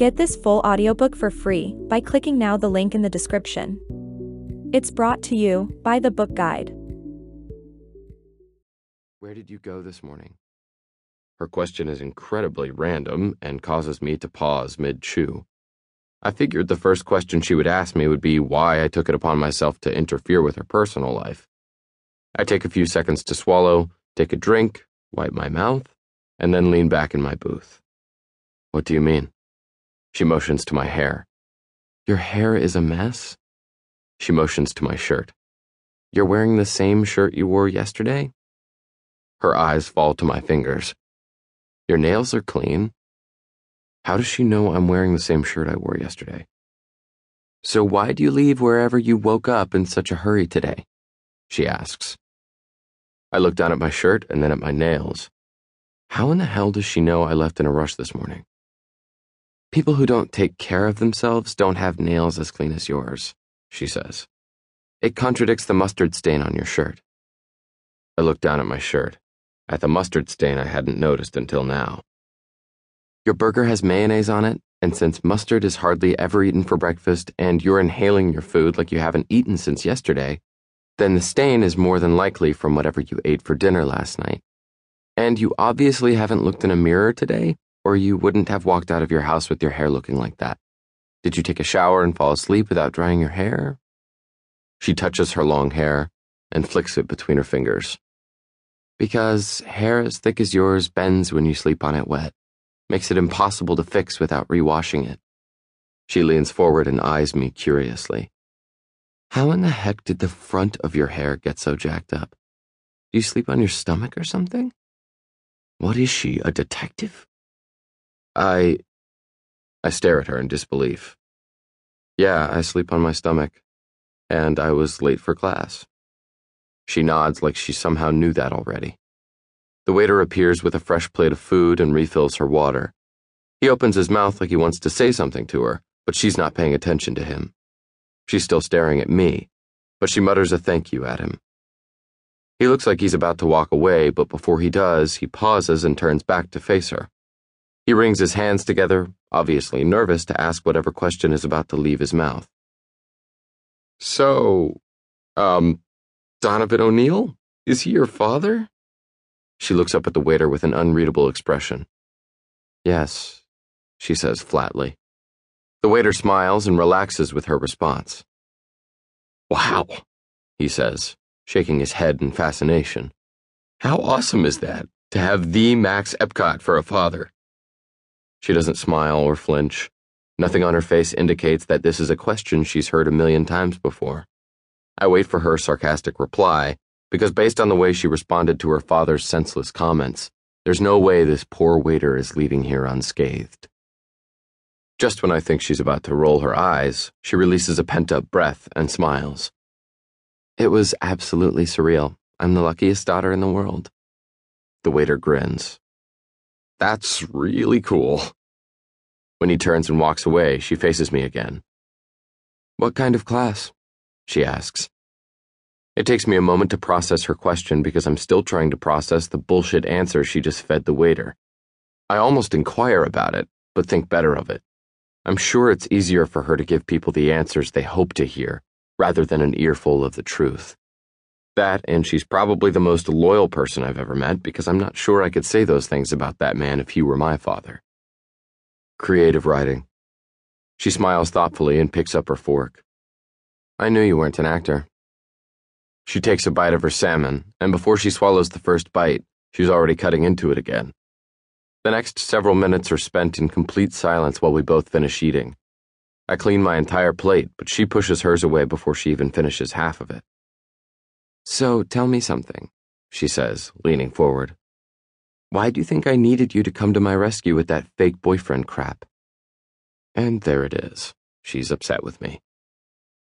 Get this full audiobook for free by clicking now the link in the description. It's brought to you by the Book Guide. Where did you go this morning? Her question is incredibly random and causes me to pause mid chew. I figured the first question she would ask me would be why I took it upon myself to interfere with her personal life. I take a few seconds to swallow, take a drink, wipe my mouth, and then lean back in my booth. What do you mean? She motions to my hair. Your hair is a mess? She motions to my shirt. You're wearing the same shirt you wore yesterday? Her eyes fall to my fingers. Your nails are clean. How does she know I'm wearing the same shirt I wore yesterday? So why do you leave wherever you woke up in such a hurry today? She asks. I look down at my shirt and then at my nails. How in the hell does she know I left in a rush this morning? People who don't take care of themselves don't have nails as clean as yours, she says. It contradicts the mustard stain on your shirt. I look down at my shirt, at the mustard stain I hadn't noticed until now. Your burger has mayonnaise on it, and since mustard is hardly ever eaten for breakfast and you're inhaling your food like you haven't eaten since yesterday, then the stain is more than likely from whatever you ate for dinner last night. And you obviously haven't looked in a mirror today, or you wouldn't have walked out of your house with your hair looking like that. Did you take a shower and fall asleep without drying your hair? She touches her long hair and flicks it between her fingers. Because hair as thick as yours bends when you sleep on it wet, makes it impossible to fix without rewashing it. She leans forward and eyes me curiously. How in the heck did the front of your hair get so jacked up? Do you sleep on your stomach or something? What is she, a detective? I. I stare at her in disbelief. Yeah, I sleep on my stomach. And I was late for class. She nods like she somehow knew that already. The waiter appears with a fresh plate of food and refills her water. He opens his mouth like he wants to say something to her, but she's not paying attention to him. She's still staring at me, but she mutters a thank you at him. He looks like he's about to walk away, but before he does, he pauses and turns back to face her. He wrings his hands together, obviously nervous to ask whatever question is about to leave his mouth. So, um, Donovan O'Neil? Is he your father? She looks up at the waiter with an unreadable expression. Yes, she says flatly. The waiter smiles and relaxes with her response. Wow, he says, shaking his head in fascination. How awesome is that, to have the Max Epcott for a father? She doesn't smile or flinch. Nothing on her face indicates that this is a question she's heard a million times before. I wait for her sarcastic reply, because based on the way she responded to her father's senseless comments, there's no way this poor waiter is leaving here unscathed. Just when I think she's about to roll her eyes, she releases a pent up breath and smiles. It was absolutely surreal. I'm the luckiest daughter in the world. The waiter grins. That's really cool. When he turns and walks away, she faces me again. What kind of class? she asks. It takes me a moment to process her question because I'm still trying to process the bullshit answer she just fed the waiter. I almost inquire about it, but think better of it. I'm sure it's easier for her to give people the answers they hope to hear, rather than an earful of the truth. That, and she's probably the most loyal person I've ever met because I'm not sure I could say those things about that man if he were my father. Creative writing. She smiles thoughtfully and picks up her fork. I knew you weren't an actor. She takes a bite of her salmon, and before she swallows the first bite, she's already cutting into it again. The next several minutes are spent in complete silence while we both finish eating. I clean my entire plate, but she pushes hers away before she even finishes half of it. So tell me something, she says, leaning forward. Why do you think I needed you to come to my rescue with that fake boyfriend crap? And there it is. She's upset with me.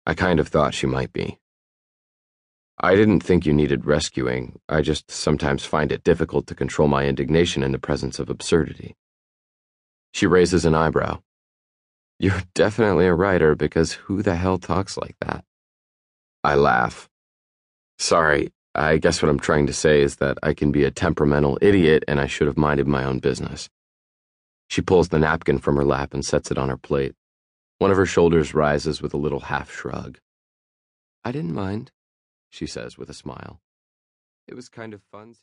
I kind of thought she might be. I didn't think you needed rescuing. I just sometimes find it difficult to control my indignation in the presence of absurdity. She raises an eyebrow. You're definitely a writer because who the hell talks like that? I laugh. Sorry, I guess what I'm trying to say is that I can be a temperamental idiot and I should have minded my own business. She pulls the napkin from her lap and sets it on her plate. One of her shoulders rises with a little half shrug. I didn't mind, she says with a smile. It was kind of fun.